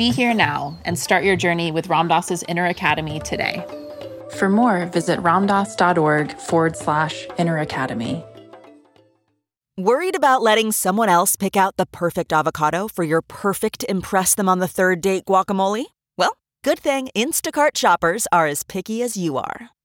Be here now and start your journey with Ram Dass's Inner Academy today. For more, visit ramdas.org forward slash inner academy. Worried about letting someone else pick out the perfect avocado for your perfect Impress Them on the Third Date guacamole? Well, good thing Instacart shoppers are as picky as you are.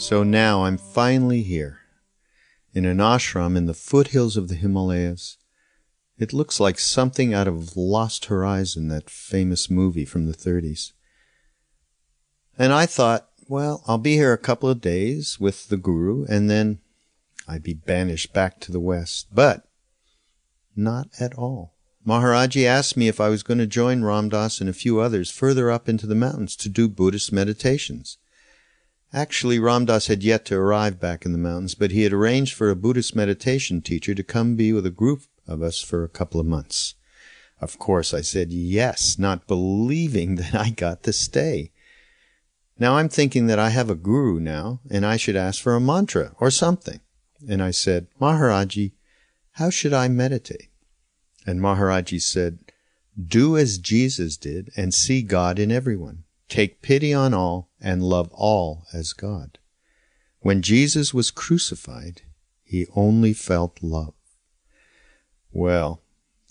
So now I'm finally here, in an ashram in the foothills of the Himalayas. It looks like something out of Lost Horizon, that famous movie from the 30s. And I thought, well, I'll be here a couple of days with the guru, and then I'd be banished back to the West. But not at all. Maharaji asked me if I was going to join Ram Dass and a few others further up into the mountains to do Buddhist meditations. Actually, Ram Dass had yet to arrive back in the mountains, but he had arranged for a Buddhist meditation teacher to come be with a group of us for a couple of months. Of course, I said yes, not believing that I got to stay. Now I'm thinking that I have a guru now, and I should ask for a mantra or something. And I said, Maharaji, how should I meditate? And Maharaji said, Do as Jesus did and see God in everyone. Take pity on all and love all as God. When Jesus was crucified, he only felt love. Well,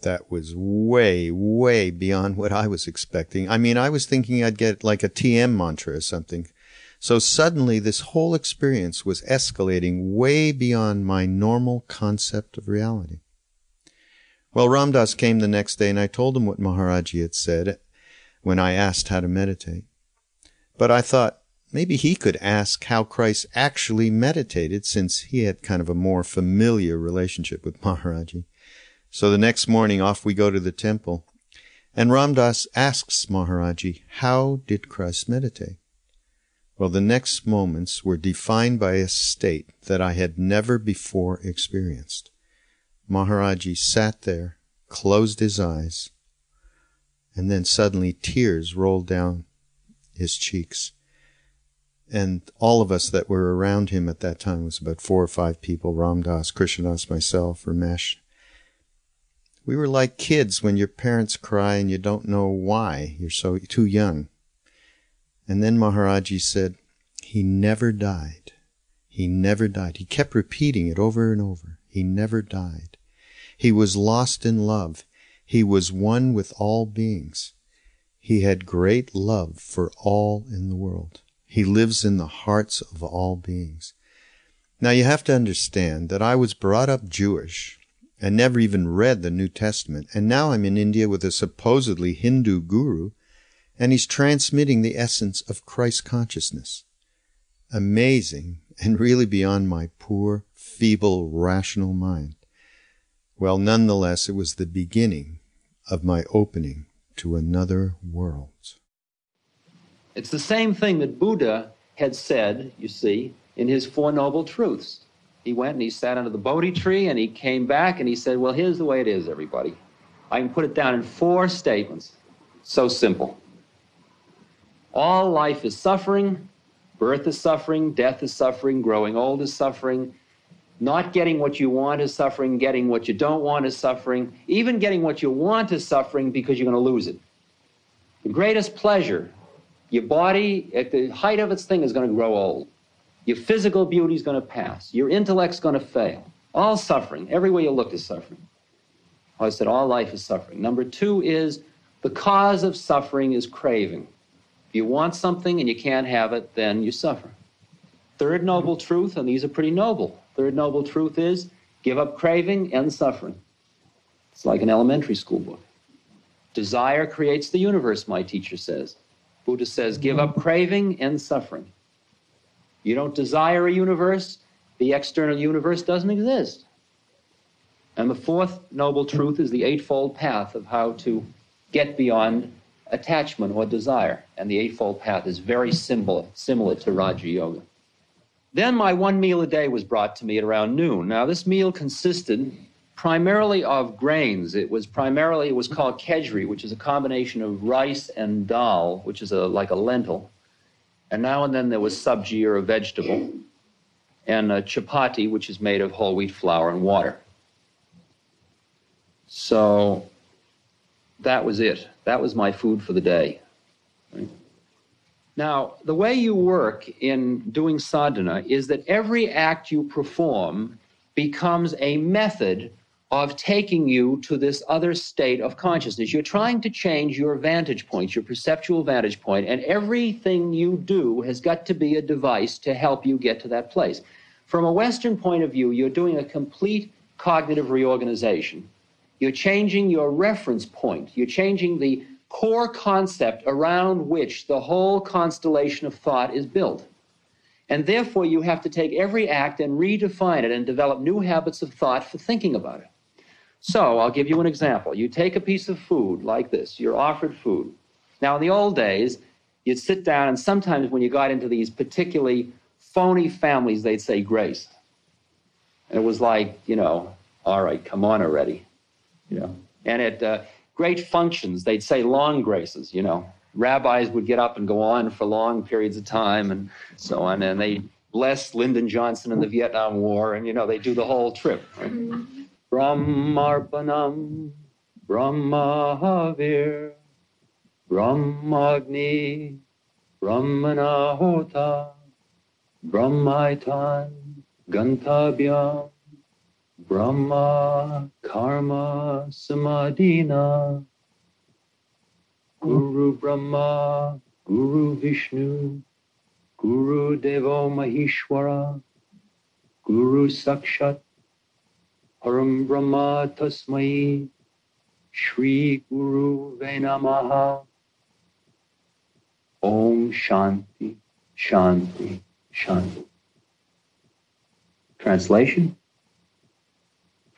that was way, way beyond what I was expecting. I mean, I was thinking I'd get like a TM mantra or something. So suddenly this whole experience was escalating way beyond my normal concept of reality. Well, Ram Dass came the next day and I told him what Maharaji had said when I asked how to meditate. But I thought maybe he could ask how Christ actually meditated since he had kind of a more familiar relationship with Maharaji. So the next morning off we go to the temple and Ram Dass asks Maharaji, how did Christ meditate? Well, the next moments were defined by a state that I had never before experienced. Maharaji sat there, closed his eyes, and then suddenly tears rolled down his cheeks. and all of us that were around him at that time was about four or five people, Ram Dass, Krishna Das, myself, Ramesh. We were like kids when your parents cry and you don't know why. You're so too young. And then Maharaji said, he never died. He never died. He kept repeating it over and over. He never died. He was lost in love. He was one with all beings. He had great love for all in the world. He lives in the hearts of all beings. Now you have to understand that I was brought up Jewish and never even read the New Testament, and now I'm in India with a supposedly Hindu guru, and he's transmitting the essence of Christ consciousness. Amazing and really beyond my poor, feeble, rational mind. Well, nonetheless, it was the beginning of my opening to another world. It's the same thing that Buddha had said, you see, in his Four Noble Truths. He went and he sat under the Bodhi tree and he came back and he said, Well, here's the way it is, everybody. I can put it down in four statements. So simple. All life is suffering, birth is suffering, death is suffering, growing old is suffering, not getting what you want is suffering, getting what you don't want is suffering, even getting what you want is suffering because you're going to lose it. The greatest pleasure your body, at the height of its thing, is going to grow old. Your physical beauty is going to pass. Your intellect's going to fail. All suffering. Everywhere you look is suffering. Oh, I said all life is suffering. Number two is the cause of suffering is craving. If you want something and you can't have it, then you suffer. Third noble truth, and these are pretty noble. Third noble truth is give up craving and suffering. It's like an elementary school book. Desire creates the universe, my teacher says. Buddha says, give up craving and suffering. You don't desire a universe, the external universe doesn't exist. And the fourth noble truth is the Eightfold Path of how to get beyond attachment or desire. And the Eightfold Path is very similar, similar to Raja Yoga. Then my one meal a day was brought to me at around noon. Now, this meal consisted primarily of grains. It was primarily, it was called kejri, which is a combination of rice and dal, which is a, like a lentil. And now and then there was sabji or a vegetable, and a chapati, which is made of whole wheat flour and water. So that was it. That was my food for the day. Right? Now, the way you work in doing sadhana is that every act you perform becomes a method of taking you to this other state of consciousness. You're trying to change your vantage point, your perceptual vantage point, and everything you do has got to be a device to help you get to that place. From a Western point of view, you're doing a complete cognitive reorganization. You're changing your reference point. You're changing the core concept around which the whole constellation of thought is built. And therefore, you have to take every act and redefine it and develop new habits of thought for thinking about it. So I'll give you an example. You take a piece of food like this, you're offered food. Now, in the old days, you'd sit down, and sometimes when you got into these particularly phony families, they'd say grace. And it was like, you know, all right, come on already, you know. And it, uh, great functions, they'd say long graces, you know. Rabbis would get up and go on for long periods of time and so on, and they bless Lyndon Johnson in the Vietnam War, and, you know, they do the whole trip. Right? Mm-hmm. Brahmarpanam, Brahmahavir, Brahmagni, Brahmanahota, Brahmaitan, Gantabhyam, Brahma Karma Samadhina, Guru Brahma, Guru Vishnu, Guru Devo Maheshwara, Guru Sakshat, Param Brahma Tasmai Shri Guru Venamaha. Om Shanti Shanti Shanti. Translation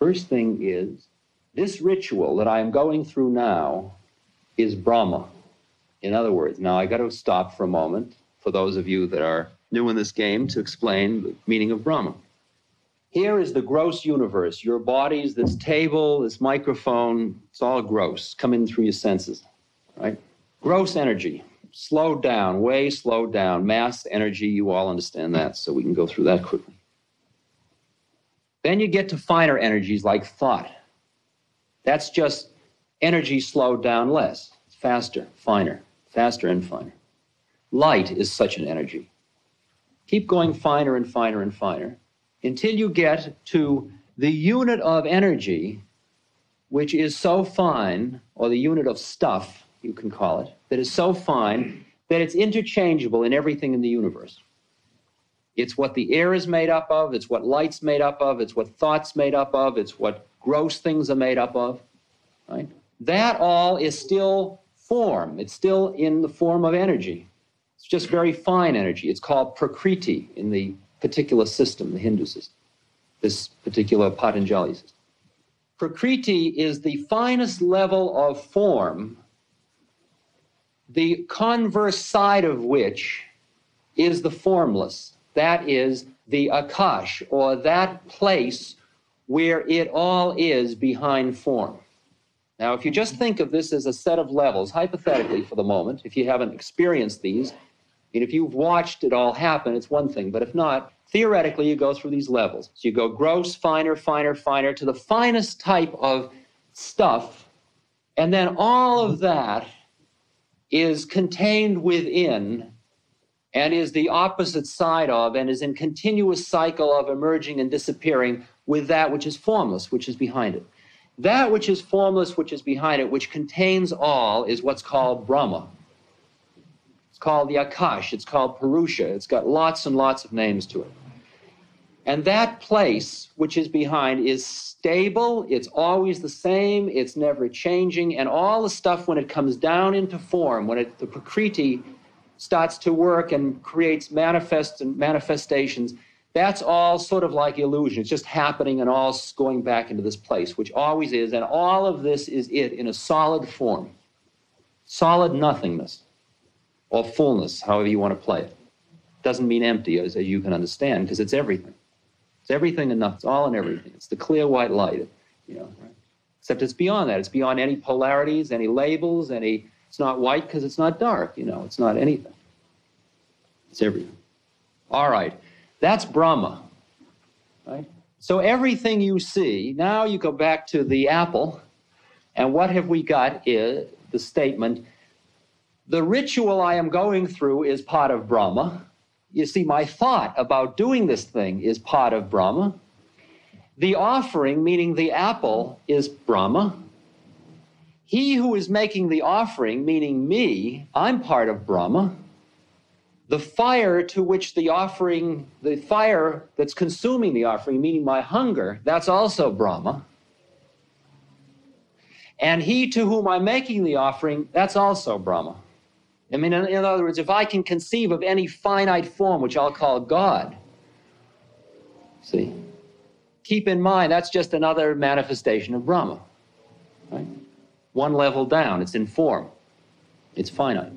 First thing is this ritual that I am going through now is Brahma. In other words, now I got to stop for a moment for those of you that are new in this game to explain the meaning of Brahma. Here is the gross universe. Your bodies, this table, this microphone, it's all gross, coming through your senses, right? Gross energy. slowed down, way slowed down. Mass, energy, you all understand that, so we can go through that quickly. Then you get to finer energies like thought. That's just energy slowed down less. It's faster, finer, faster and finer. Light is such an energy. Keep going finer and finer and finer until you get to the unit of energy, which is so fine, or the unit of stuff, you can call it, that is so fine that it's interchangeable in everything in the universe. It's what the air is made up of, it's what light's made up of, it's what thought's made up of, it's what gross things are made up of. Right? That all is still form. It's still in the form of energy. It's just very fine energy. It's called prakriti in the particular system, the Hindu system, this particular Patanjali system. Prakriti is the finest level of form, the converse side of which is the formless. That is the Akash, or that place where it all is behind form. Now, if you just think of this as a set of levels, hypothetically for the moment, if you haven't experienced these, and if you've watched it all happen, it's one thing. But if not, theoretically, you go through these levels. So you go gross, finer, finer, finer to the finest type of stuff. And then all of that is contained within and is the opposite side of and is in continuous cycle of emerging and disappearing with that which is formless, which is behind it. That which is formless, which is behind it, which contains all, is what's called Brahma. It's called the Akash, it's called Purusha, it's got lots and lots of names to it. And that place, which is behind, is stable, it's always the same, it's never changing, and all the stuff when it comes down into form, when it, the Prakriti starts to work and creates manifests and manifestations, that's all sort of like illusion. It's just happening and all going back into this place, which always is. And all of this is it in a solid form, solid nothingness or fullness, however you want to play it. Doesn't mean empty, as, as you can understand, because it's everything. It's everything and nothing. It's all and everything. It's the clear white light, you know. Right? Except it's beyond that. It's beyond any polarities, any labels, any it's not white because it's not dark, you know, it's not anything. It's everything. All right, that's Brahma, right? So everything you see, now you go back to the apple, and what have we got is the statement the ritual I am going through is part of Brahma. You see, my thought about doing this thing is part of Brahma. The offering, meaning the apple, is Brahma. He who is making the offering, meaning me, I'm part of Brahma. The fire to which the offering, the fire that's consuming the offering, meaning my hunger, that's also Brahma. And he to whom I'm making the offering, that's also Brahma. I mean, in, in other words, if I can conceive of any finite form, which I'll call God, see, keep in mind that's just another manifestation of Brahma. Right? One level down. It's in form, it's finite.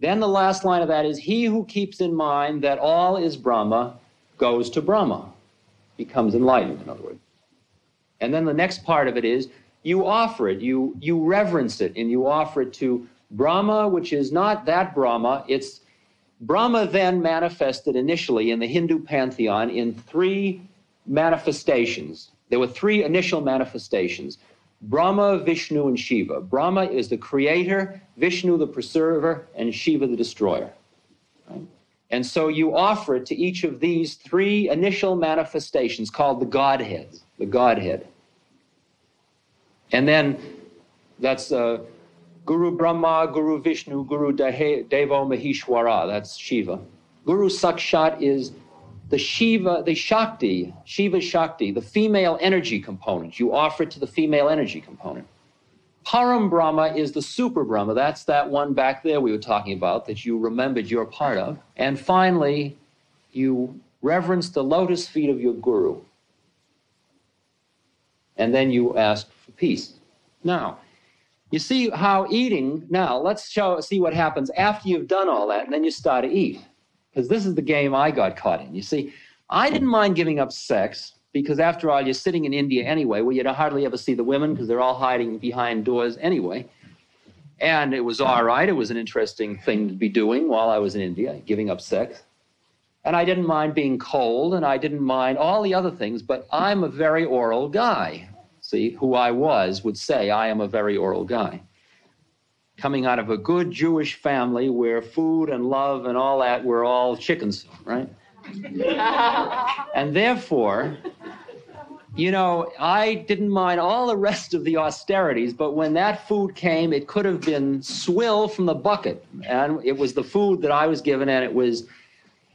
Then the last line of that is He who keeps in mind that all is Brahma goes to Brahma, becomes enlightened, in other words. And then the next part of it is you offer it, you, you reverence it, and you offer it to Brahma, which is not that Brahma, it's Brahma then manifested initially in the Hindu pantheon in three manifestations. There were three initial manifestations. Brahma, Vishnu, and Shiva. Brahma is the creator, Vishnu the preserver, and Shiva the destroyer. And so you offer it to each of these three initial manifestations called the Godhead, the Godhead. And then that's uh, Guru Brahma, Guru Vishnu, Guru Devo Maheshwara, that's Shiva. Guru Sakshat is the Shiva, the Shakti, Shiva Shakti, the female energy component. You offer it to the female energy component. Param Brahma is the super Brahma. That's that one back there we were talking about that you remembered you're part of. And finally, you reverence the lotus feet of your guru. And then you ask for peace. Now, you see how eating, now let's show, see what happens after you've done all that, and then you start to eat because this is the game I got caught in. You see, I didn't mind giving up sex because, after all, you're sitting in India anyway, where you hardly ever see the women because they're all hiding behind doors anyway. And it was all right. It was an interesting thing to be doing while I was in India, giving up sex. And I didn't mind being cold and I didn't mind all the other things, but I'm a very oral guy. See, who I was would say I am a very oral guy. Coming out of a good Jewish family where food and love and all that were all chickens, right? and therefore, you know, I didn't mind all the rest of the austerities, but when that food came, it could have been swill from the bucket. And it was the food that I was given, and it was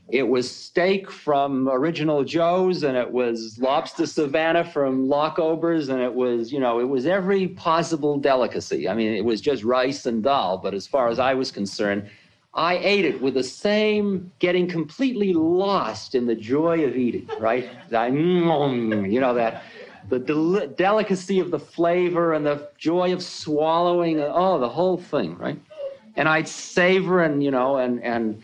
it was steak from Original Joe's, and it was lobster Savannah from Locke-Ober's, and it was, you know, it was every possible delicacy. I mean, it was just rice and dal, but as far as I was concerned, I ate it with the same getting completely lost in the joy of eating, right? Mm, you know, that the del- delicacy of the flavor and the joy of swallowing, oh, the whole thing, right? And I'd savor and, you know, and, and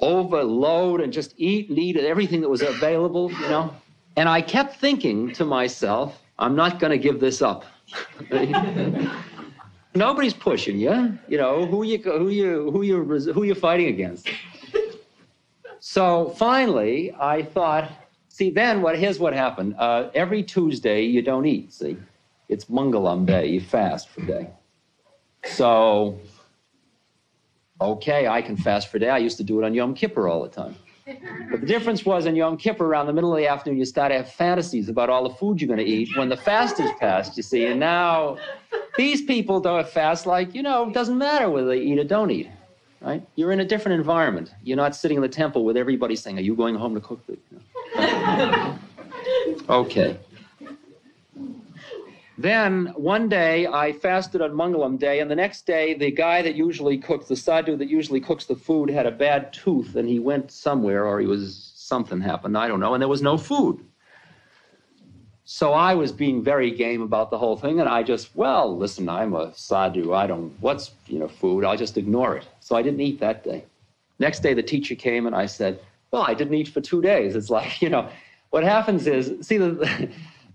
overload and just eat and eat everything that was available, you know? And I kept thinking to myself, I'm not going to give this up. Nobody's pushing you. You know who you who you who you who you're fighting against. So finally, I thought. See, then what? Here's what happened. Uh, every Tuesday, you don't eat. See, it's Mangalam Day. You fast for day. So, okay, I can fast for a day. I used to do it on Yom Kippur all the time. But the difference was in Yom Kippur, around the middle of the afternoon, you start to have fantasies about all the food you're going to eat when the fast is passed, you see. And now these people don't fast like, you know, it doesn't matter whether they eat or don't eat, right? You're in a different environment. You're not sitting in the temple with everybody saying, Are you going home to cook? The, okay. Then one day I fasted on Mangalam Day, and the next day the guy that usually cooks, the sadhu that usually cooks the food, had a bad tooth and he went somewhere or he was something happened, I don't know, and there was no food. So I was being very game about the whole thing, and I just, well, listen, I'm a sadhu. I don't, what's, you know, food? I'll just ignore it. So I didn't eat that day. Next day, the teacher came and I said, well, I didn't eat for two days. It's like, you know, what happens is, see, the,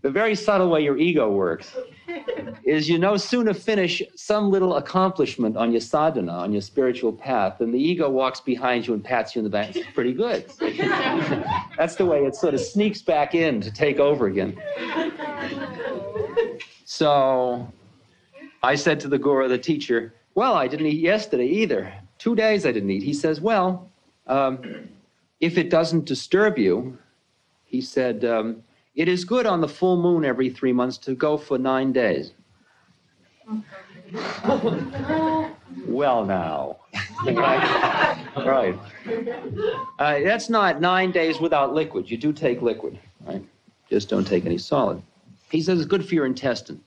the very subtle way your ego works is you no sooner finish some little accomplishment on your sadhana, on your spiritual path, than the ego walks behind you and pats you in the back. It's pretty good. That's the way it sort of sneaks back in to take over again. So I said to the guru, the teacher, Well, I didn't eat yesterday either. Two days I didn't eat. He says, Well, um, if it doesn't disturb you, he said, um, it is good on the full moon every three months to go for nine days. well, now. right. right. Uh, that's not nine days without liquid. You do take liquid, right? Just don't take any solid. He says it's good for your intestine.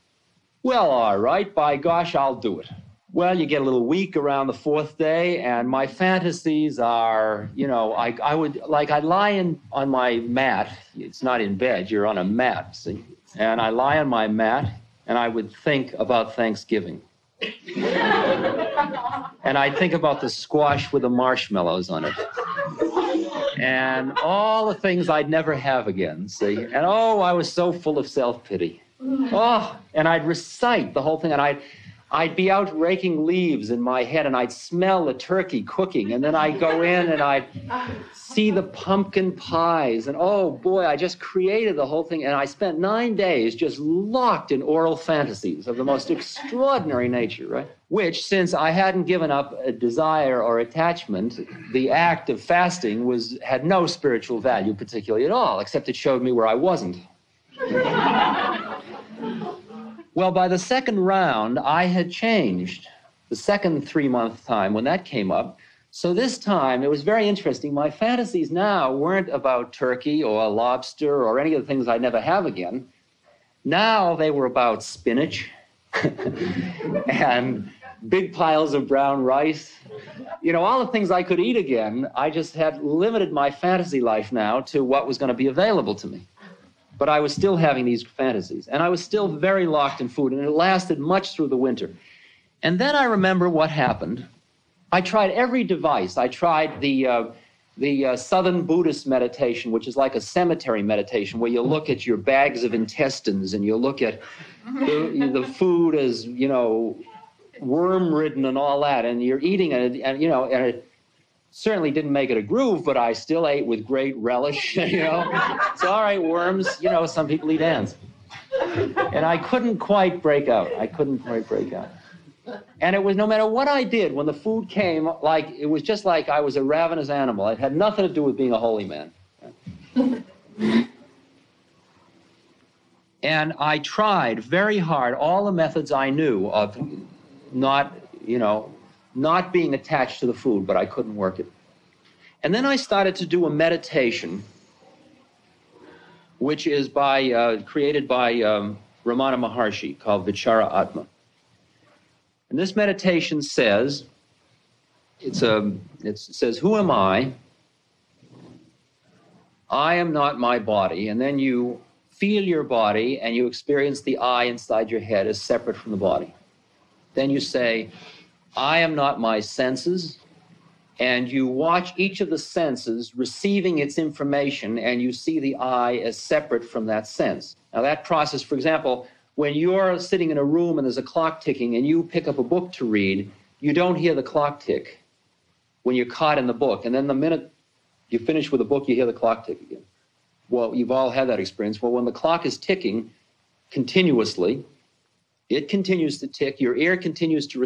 Well, all right, by gosh, I'll do it well, you get a little weak around the fourth day, and my fantasies are, you know, I, I would like I'd lie in on my mat. It's not in bed; you're on a mat, see. And I lie on my mat, and I would think about Thanksgiving. and I'd think about the squash with the marshmallows on it. And all the things I'd never have again, see? And oh, I was so full of self pity. Oh, and I'd recite the whole thing, and I'd I'd be out raking leaves in my head and I'd smell the turkey cooking. And then I'd go in and I'd see the pumpkin pies. And oh boy, I just created the whole thing. And I spent nine days just locked in oral fantasies of the most extraordinary nature, right? Which, since I hadn't given up a desire or attachment, the act of fasting was had no spiritual value particularly at all, except it showed me where I wasn't. Well, by the second round, I had changed. The second three month time when that came up. So this time it was very interesting. My fantasies now weren't about turkey or lobster or any of the things I'd never have again. Now they were about spinach and big piles of brown rice. You know, all the things I could eat again. I just had limited my fantasy life now to what was going to be available to me. But I was still having these fantasies, and I was still very locked in food, and it lasted much through the winter. And then I remember what happened. I tried every device. I tried the uh, the uh, Southern Buddhist meditation, which is like a cemetery meditation, where you look at your bags of intestines and you look at the, the food as you know worm ridden and all that, and you're eating it, and you know, and it certainly didn't make it a groove, but I still ate with great relish. You know, it's all right, worms. You know, some people eat ants, and I couldn't quite break out. I couldn't quite break out. And it was no matter what I did, when the food came, like it was just like I was a ravenous animal. It had nothing to do with being a holy man. and I tried very hard all the methods I knew of not, you know, not being attached to the food, but I couldn't work it. And then I started to do a meditation, which is by uh, created by um, Ramana Maharshi called Vichara Atma. And this meditation says, it's a, it says, who am I? I am not my body. And then you feel your body and you experience the I inside your head as separate from the body. Then you say, I am not my senses. And you watch each of the senses receiving its information, and you see the I as separate from that sense. Now, that process, for example, when you're sitting in a room and there's a clock ticking and you pick up a book to read, you don't hear the clock tick when you're caught in the book. And then the minute you finish with the book, you hear the clock tick again. Well, you've all had that experience. Well, when the clock is ticking continuously, it continues to tick, your ear continues to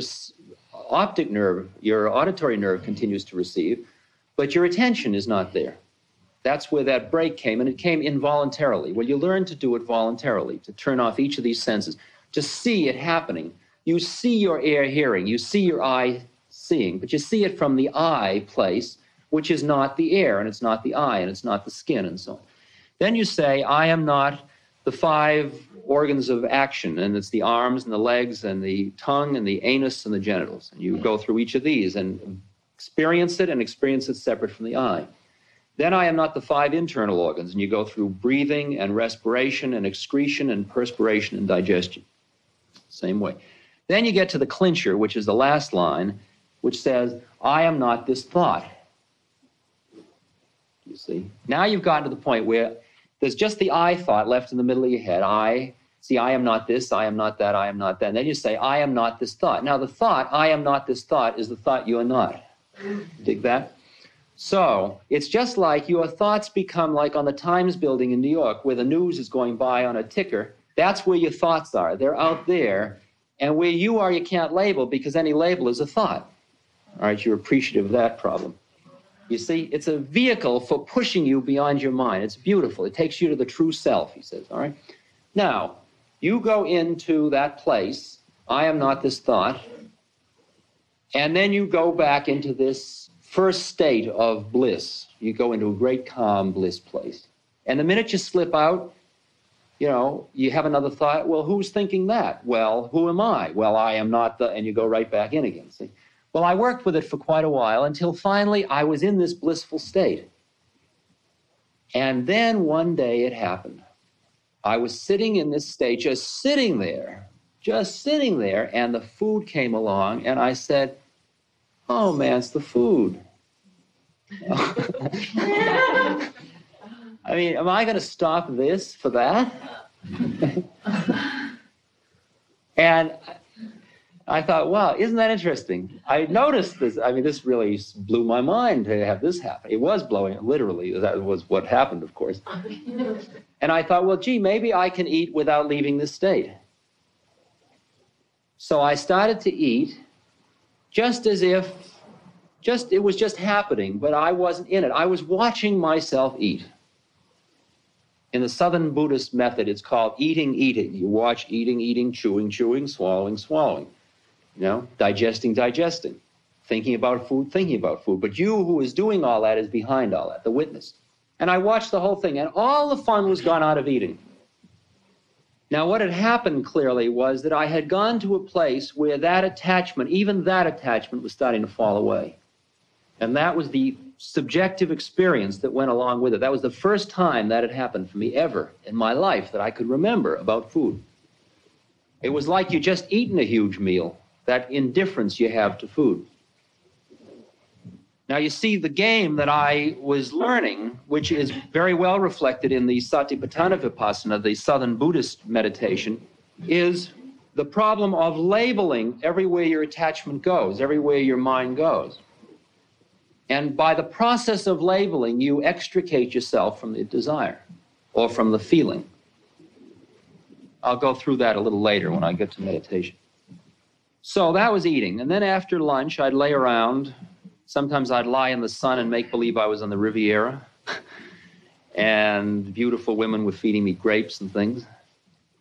optic nerve, your auditory nerve continues to receive, but your attention is not there. That's where that break came, and it came involuntarily. Well, you learn to do it voluntarily, to turn off each of these senses, to see it happening. You see your ear hearing, you see your eye seeing, but you see it from the eye place, which is not the air, and it's not the eye, and it's not the skin, and so on. Then you say, I am not the five organs of action, and it's the arms and the legs and the tongue and the anus and the genitals. And you go through each of these and experience it and experience it separate from the eye. Then I am not the five internal organs, and you go through breathing and respiration and excretion and perspiration and digestion. Same way. Then you get to the clincher, which is the last line, which says, I am not this thought. You see? Now you've gotten to the point where there's just the I thought left in the middle of your head. I, see, I am not this, I am not that, I am not that. And then you say, I am not this thought. Now, the thought, I am not this thought, is the thought you are not. Dig that? So it's just like your thoughts become like on the Times building in New York, where the news is going by on a ticker. That's where your thoughts are. They're out there. And where you are, you can't label because any label is a thought. All right, you're appreciative of that problem. You see, it's a vehicle for pushing you beyond your mind. It's beautiful. It takes you to the true self, he says. All right. Now, you go into that place, I am not this thought, and then you go back into this first state of bliss. You go into a great calm bliss place. And the minute you slip out, you know, you have another thought, well, who's thinking that? Well, who am I? Well, I am not the, and you go right back in again. See? Well, I worked with it for quite a while until finally I was in this blissful state. And then one day it happened. I was sitting in this state, just sitting there, just sitting there, and the food came along, and I said, Oh man, it's the food. I mean, am I going to stop this for that? and I thought, wow, isn't that interesting? I noticed this. I mean, this really blew my mind to have this happen. It was blowing, literally. That was what happened, of course. and I thought, well, gee, maybe I can eat without leaving this state. So I started to eat just as if just it was just happening, but I wasn't in it. I was watching myself eat. In the Southern Buddhist method, it's called eating, eating. You watch eating, eating, chewing, chewing, swallowing, swallowing you know, digesting, digesting, thinking about food, thinking about food. But you who is doing all that is behind all that, the witness. And I watched the whole thing, and all the fun was gone out of eating. Now, what had happened clearly was that I had gone to a place where that attachment, even that attachment, was starting to fall away. And that was the subjective experience that went along with it. That was the first time that had happened for me ever in my life that I could remember about food. It was like you just eaten a huge meal that indifference you have to food. Now, you see, the game that I was learning, which is very well reflected in the Satipatthana Vipassana, the Southern Buddhist meditation, is the problem of labeling everywhere your attachment goes, everywhere your mind goes. And by the process of labeling, you extricate yourself from the desire or from the feeling. I'll go through that a little later when I get to meditation. So that was eating. And then after lunch, I'd lay around. Sometimes I'd lie in the sun and make believe I was on the Riviera. and beautiful women were feeding me grapes and things.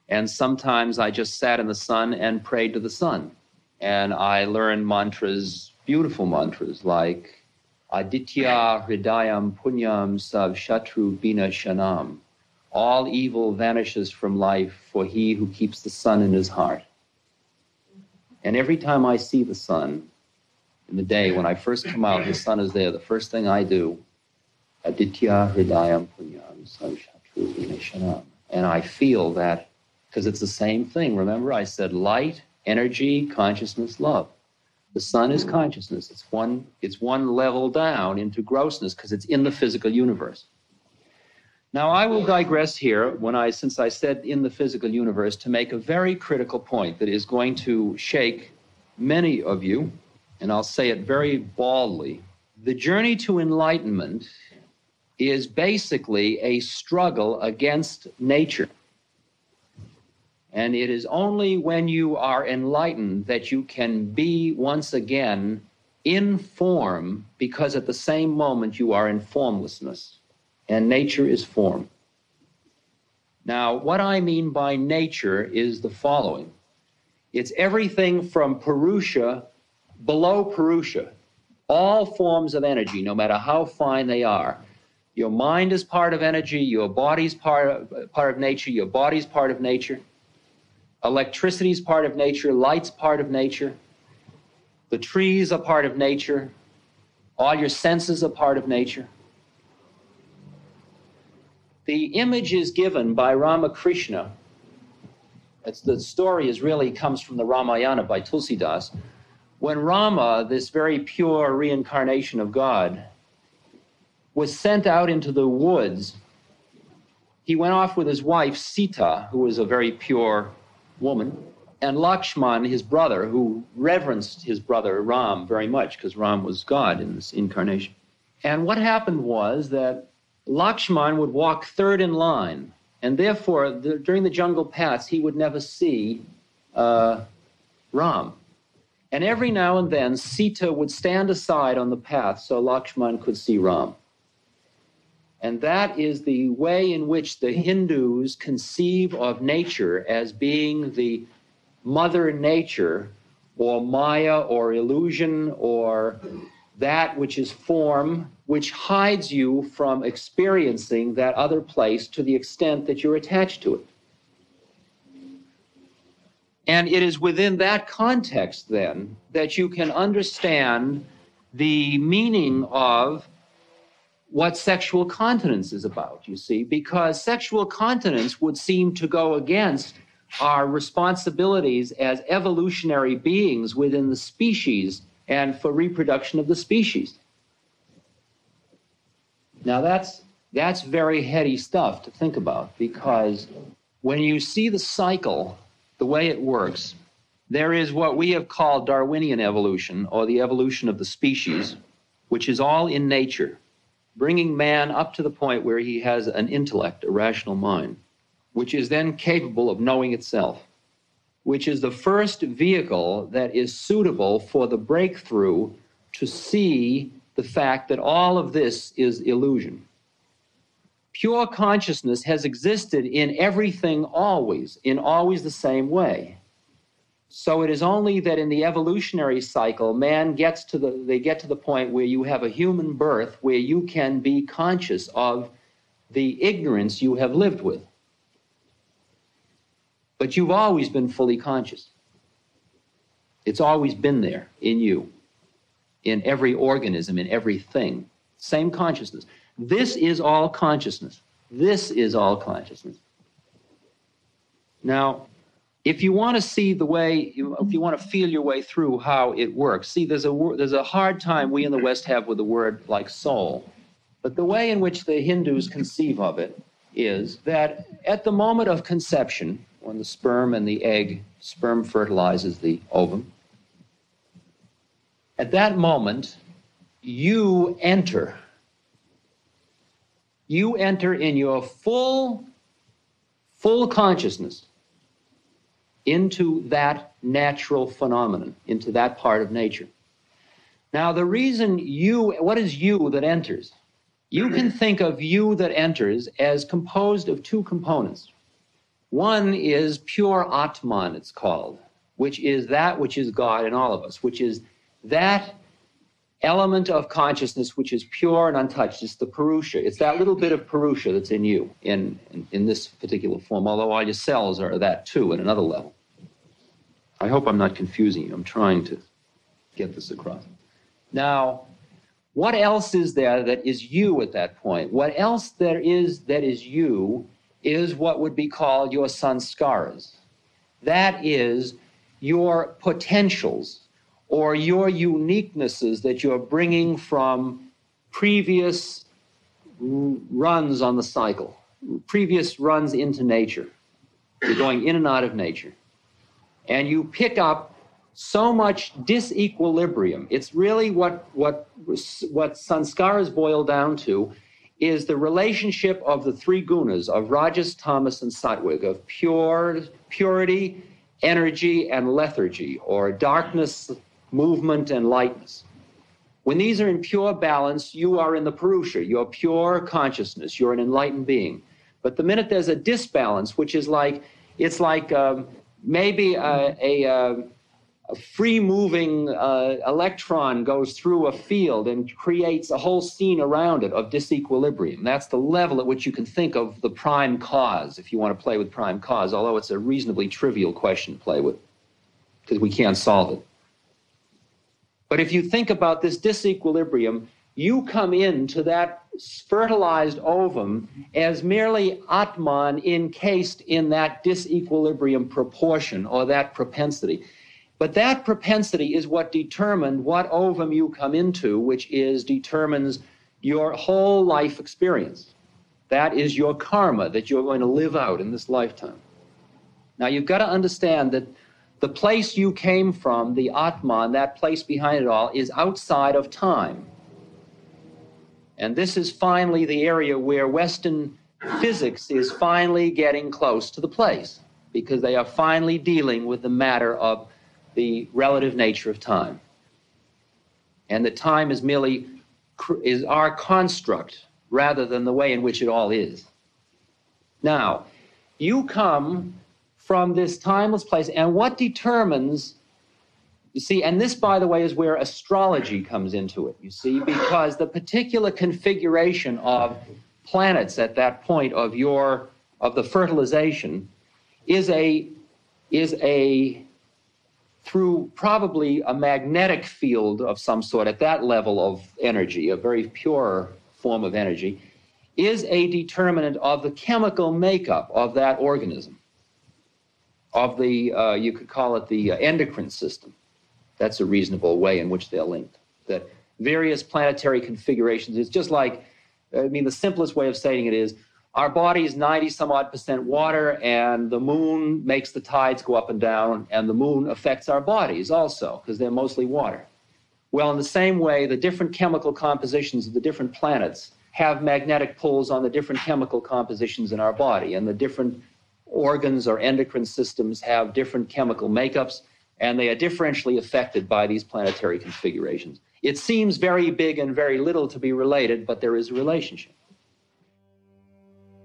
And sometimes I just sat in the sun and prayed to the sun. And I learned mantras, beautiful mantras like Aditya Hridayam Punyam Sav Shatru Bina Shanam. All evil vanishes from life for he who keeps the sun in his heart. And every time I see the sun in the day when I first come out, the sun is there. The first thing I do, Aditya Hridayam Punyam. And I feel that because it's the same thing. Remember, I said light, energy, consciousness, love. The sun is consciousness. It's one, it's one level down into grossness because it's in the physical universe. Now, I will digress here when I, since I said in the physical universe, to make a very critical point that is going to shake many of you, and I'll say it very baldly. The journey to enlightenment is basically a struggle against nature. And it is only when you are enlightened that you can be once again in form, because at the same moment you are in formlessness and nature is form. Now, what I mean by nature is the following it's everything from Purusha below Purusha, all forms of energy, no matter how fine they are. Your mind is part of energy, your body's part of, part of nature, your body's part of nature. Electricity is part of nature, light's part of nature. The trees are part of nature. All your senses are part of nature. The image is given by Ramakrishna. It's, the story is really comes from the Ramayana by Tulsidas. When Rama, this very pure reincarnation of God, was sent out into the woods, he went off with his wife Sita, who was a very pure woman, and Lakshman, his brother, who reverenced his brother Ram very much because Ram was God in this incarnation. And what happened was that Lakshman would walk third in line, and therefore, the, during the jungle paths, he would never see uh, Ram. And every now and then, Sita would stand aside on the path so Lakshman could see Ram. And that is the way in which the Hindus conceive of nature as being the mother nature, or Maya, or illusion, or that which is form, which hides you from experiencing that other place to the extent that you're attached to it. And it is within that context, then, that you can understand the meaning of what sexual continence is about, you see, because sexual continence would seem to go against our responsibilities as evolutionary beings within the species and for reproduction of the species. Now that's that's very heady stuff to think about because when you see the cycle, the way it works, there is what we have called Darwinian evolution or the evolution of the species, which is all in nature, bringing man up to the point where he has an intellect, a rational mind, which is then capable of knowing itself which is the first vehicle that is suitable for the breakthrough to see the fact that all of this is illusion. Pure consciousness has existed in everything always, in always the same way. So it is only that in the evolutionary cycle, man gets to the they get to the point where you have a human birth where you can be conscious of the ignorance you have lived with. But you've always been fully conscious. It's always been there in you, in every organism, in everything. Same consciousness. This is all consciousness. This is all consciousness. Now, if you want to see the way, if you want to feel your way through how it works, see, there's a there's a hard time we in the West have with the word like soul, but the way in which the Hindus conceive of it is that at the moment of conception, when the sperm and the egg, sperm fertilizes the ovum, at that moment, you enter. You enter in your full, full consciousness into that natural phenomenon, into that part of nature. Now, the reason you, what is you that enters? You can think of you that enters as composed of two components. One is pure Atman, it's called, which is that which is God in all of us, which is that element of consciousness which is pure and untouched. It's the Purusha. It's that little bit of Purusha that's in you in, in, in this particular form, although all your cells are that too at another level. I hope I'm not confusing you. I'm trying to get this across. Now, what else is there that is you at that point? What else there is that is you is what would be called your sanskaras. That is your potentials or your uniquenesses that you're bringing from previous runs on the cycle, previous runs into nature. You're going in and out of nature. And you pick up so much disequilibrium. It's really what, what, what sanskaras boil down to is the relationship of the three gunas of rajas, tamas, and sattvic, of pure, purity, energy, and lethargy, or darkness, movement, and lightness. When these are in pure balance, you are in the Purusha, you're pure consciousness, you're an enlightened being. But the minute there's a disbalance, which is like, it's like um, maybe a, a, a free moving uh, electron goes through a field and creates a whole scene around it of disequilibrium. That's the level at which you can think of the prime cause, if you want to play with prime cause, although it's a reasonably trivial question to play with because we can't solve it. But if you think about this disequilibrium, you come into that fertilized ovum as merely Atman encased in that disequilibrium proportion or that propensity. But that propensity is what determined what ovum you come into, which is determines your whole life experience. That is your karma that you're going to live out in this lifetime. Now you've got to understand that the place you came from, the Atman, that place behind it all, is outside of time. And this is finally the area where Western physics is finally getting close to the place because they are finally dealing with the matter of the relative nature of time. And that time is merely is our construct rather than the way in which it all is. Now, you come from this timeless place. And what determines, you see, and this, by the way, is where astrology comes into it, you see, because the particular configuration of planets at that point of your of the fertilization is a is a through probably a magnetic field of some sort at that level of energy, a very pure form of energy, is a determinant of the chemical makeup of that organism of the, uh, you could call it the endocrine system. That's a reasonable way in which they're linked. That various planetary configurations, it's just like, I mean, the simplest way of saying it is our body is 90 some odd percent water, and the moon makes the tides go up and down, and the moon affects our bodies also, because they're mostly water. Well, in the same way, the different chemical compositions of the different planets have magnetic pulls on the different chemical compositions in our body, and the different organs or endocrine systems have different chemical makeups, and they are differentially affected by these planetary configurations. It seems very big and very little to be related, but there is a relationship.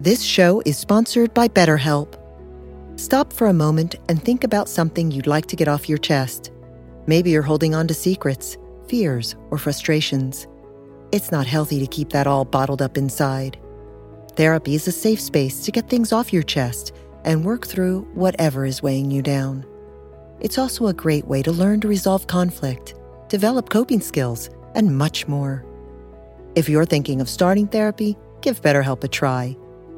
This show is sponsored by BetterHelp. Stop for a moment and think about something you'd like to get off your chest. Maybe you're holding on to secrets, fears, or frustrations. It's not healthy to keep that all bottled up inside. Therapy is a safe space to get things off your chest and work through whatever is weighing you down. It's also a great way to learn to resolve conflict, develop coping skills, and much more. If you're thinking of starting therapy, give BetterHelp a try.